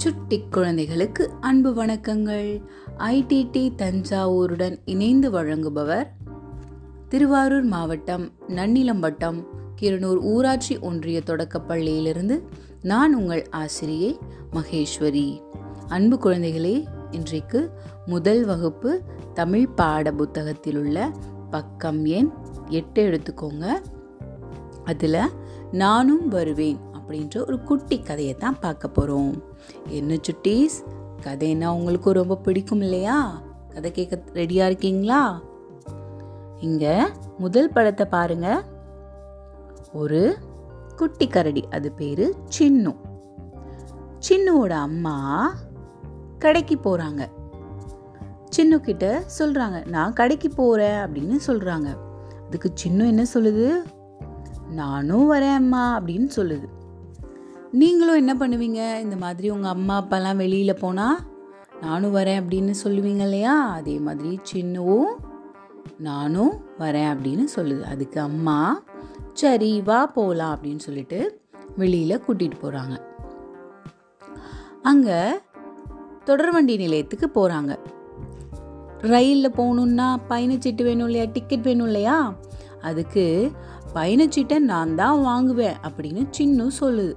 சுட்டி குழந்தைகளுக்கு அன்பு வணக்கங்கள். ஐடிடி தஞ்சாவூருடன் இணைந்து வழங்குபவர் திருவாரூர் மாவட்டம் நன்னிலம்பட்டம் கிருநூர் ஊராட்சி ஒன்றிய தொடக்கப்பள்ளியிலிருந்து நான் உங்கள் ஆசிரியை மகேஸ்வரி. அன்பு குழந்தைகளே இன்றைக்கு முதல் வகுப்பு தமிழ் பாட புத்தகத்தில் உள்ள பக்கம் எண் எட்டு எடுத்துக்கோங்க. அதில் நானும் வருவேன். அப்படின்ற ஒரு குட்டி கதையை தான் பார்க்க போகிறோம் என்ன சுட்டீஸ்? கதைன்னா உங்களுக்கு ரொம்ப பிடிக்கும் இல்லையா? கதை கேட்க ரெடியாக இருக்கீங்களா? இங்கே முதல் படத்தை பாருங்க. ஒரு குட்டி கரடி அது பேர் சின்னு. சின்னுவோட அம்மா கடைக்கு போகிறாங்க சின்னு கிட்ட சொல்கிறாங்க நான் கடைக்கு போகிறேன் அப்படின்னு சொல்கிறாங்க அதுக்கு சின்னு என்ன சொல்லுது? நானும் வரேன் அம்மா அப்படின்னு சொல்லுது. நீங்களும் என்ன பண்ணுவீங்க? இந்த மாதிரி உங்கள் அம்மா அப்பாலாம் வெளியில் போனால் நானும் வரேன் அப்படின்னு சொல்லுவீங்க இல்லையா? அதே மாதிரி சின்னவும் நானும் வரேன் அப்படின்னு சொல்லுது. அதுக்கு அம்மா சரி வா போகலாம் அப்படின்னு சொல்லிட்டு வெளியில் கூட்டிகிட்டு போகிறாங்க அங்கே தொடர்வண்டி நிலையத்துக்கு போகிறாங்க ரயிலில் போகணுன்னா பயணச்சீட்டு வேணும் இல்லையா? டிக்கெட் வேணும் இல்லையா? அதுக்கு பயணச்சீட்டை நான் தான் வாங்குவேன் அப்படின்னு சின்னும் சொல்லுது.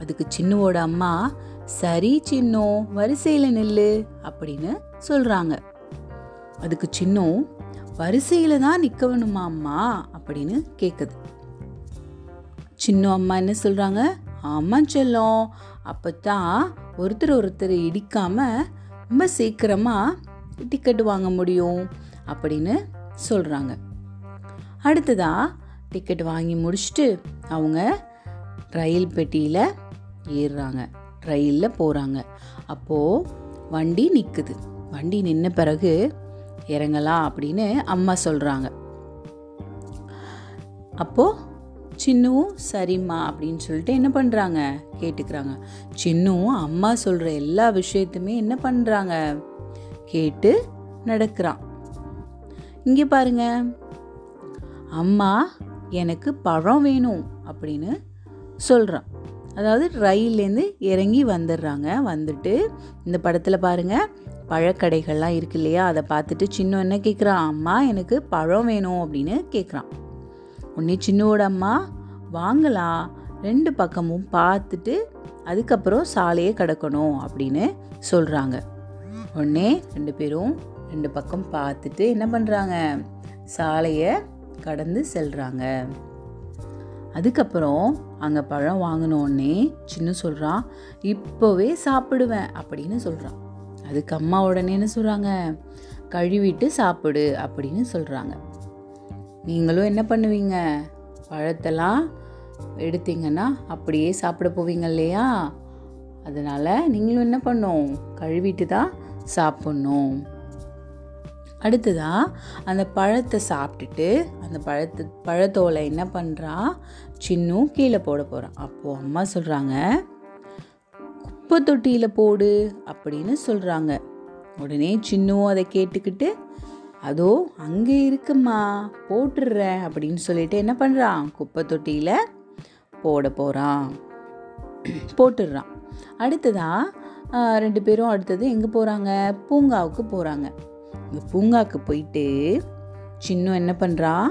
அதுக்கு சின்னுவோட அம்மா சரி சின்னோ வரிசையில் நில்லு அப்படின்னு சொல்கிறாங்க அதுக்கு சின்னோ வரிசையில் தான் நிற்கணுமா அம்மா? அப்படின்னு கேட்குது சின்ன அம்மா என்ன சொல்கிறாங்க ஆமாம் செல்லம் அப்போ தான் ஒருத்தர் ஒருத்தர் இடிக்காமல் ரொம்ப சீக்கிரமாக டிக்கெட் வாங்க முடியும் அப்படின்னு சொல்கிறாங்க அடுத்ததாக டிக்கெட் வாங்கி முடிச்சுட்டு அவங்க ரயில் பெட்டியில் ஏறுறாங்க. ரயிலில் போகிறாங்க அப்போது வண்டி நிற்குது வண்டி நின்ன பிறகு இறங்கலாம் அப்படின்னு அம்மா சொல்கிறாங்க அப்போது சின்னுவும் சரிம்மா அப்படின்னு சொல்லிட்டு என்ன பண்ணுறாங்க கேட்டுக்கிறாங்க. சின்னுவும் அம்மா சொல்கிற எல்லா விஷயத்துமே என்ன பண்ணுறாங்க கேட்டு நடக்கிறான். இங்கே பாருங்க. அம்மா எனக்கு பழம் வேணும் அப்படின்னு சொல்கிறான் அதாவது ரயில்லேருந்து இறங்கி வந்துடுறாங்க வந்துட்டு இந்த படத்தில் பாருங்கள் பழக்கடைகள்லாம் இருக்கு இல்லையா? அதை பார்த்துட்டு சின்ன என்ன கேட்குறான் அம்மா எனக்கு பழம் வேணும் அப்படின்னு கேட்குறான் உடனே சின்னோட அம்மா வாங்கலாம் ரெண்டு பக்கமும் பார்த்துட்டு அதுக்கப்புறம் சாலையே கிடக்கணும் அப்படின்னு சொல்கிறாங்க உடனே ரெண்டு பேரும் ரெண்டு பக்கம் பார்த்துட்டு என்ன பண்ணுறாங்க சாலையை கடந்து செல்கிறாங்க அதுக்கப்புறம் அங்கே பழம் வாங்கினோடனே சின்ன சொல்கிறான் இப்போவே சாப்பிடுவேன் அப்படின்னு சொல்கிறான் அதுக்கு அம்மா உடனேன்னு சொல்கிறாங்க கழுவிட்டு சாப்பிடு அப்படின்னு சொல்கிறாங்க நீங்களும் என்ன பண்ணுவீங்க? பழத்தெல்லாம் எடுத்தீங்கன்னா அப்படியே சாப்பிட போவீங்க இல்லையா? அதனால் நீங்களும் என்ன பண்ணும்? கழுவிட்டு தான் சாப்பிட்ணும். அடுத்ததா அந்த பழத்தை சாப்பிட்டுட்டு அந்த பழத்து பழத்தோலை என்ன பண்ணுறான் சின்னும் கீழே போட போகிறான் அப்போது அம்மா சொல்கிறாங்க குப்பை தொட்டியில் போடு அப்படின்னு சொல்கிறாங்க உடனே சின்னும் அதை கேட்டுக்கிட்டு அதோ அங்கே இருக்குமா போட்டுடுறேன் அப்படின்னு சொல்லிட்டு என்ன பண்ணுறான் குப்பை தொட்டியில் போட போகிறான் போட்டுடுறான். அடுத்ததா ரெண்டு பேரும் அடுத்தது எங்கே போகிறாங்க பூங்காவுக்கு போகிறாங்க இந்த பூங்காவுக்கு போயிட்டு சின்ன என்ன பண்ணுறான்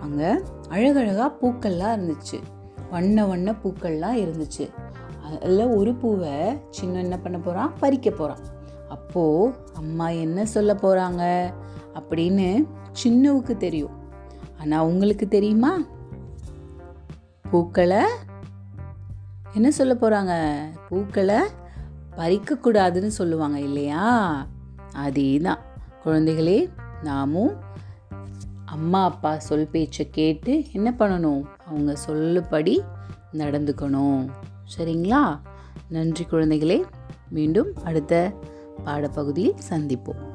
அங்கே அழகழகாக பூக்கள்லாம் இருந்துச்சு. வண்ண வண்ண பூக்கள்லாம் இருந்துச்சு. அதில் ஒரு பூவை சின்ன என்ன பண்ண போகிறான் பறிக்க போகிறான் அப்போது அம்மா என்ன சொல்ல போகிறாங்க அப்படின்னு சின்னவுக்கு தெரியும். ஆனால் உங்களுக்கு தெரியுமா? பூக்களை என்ன சொல்ல போகிறாங்க பூக்களை பறிக்கக்கூடாதுன்னு சொல்லுவாங்க இல்லையா? அதே தான் குழந்தைகளே நாமும் அம்மா அப்பா சொல் பேச்சை கேட்டு என்ன பண்ணணும்? அவங்க சொல்லுபடி நடந்துக்கணும். சரிங்களா? நன்றி குழந்தைகளே. மீண்டும் அடுத்த பாடப்பகுதியில் சந்திப்போம்.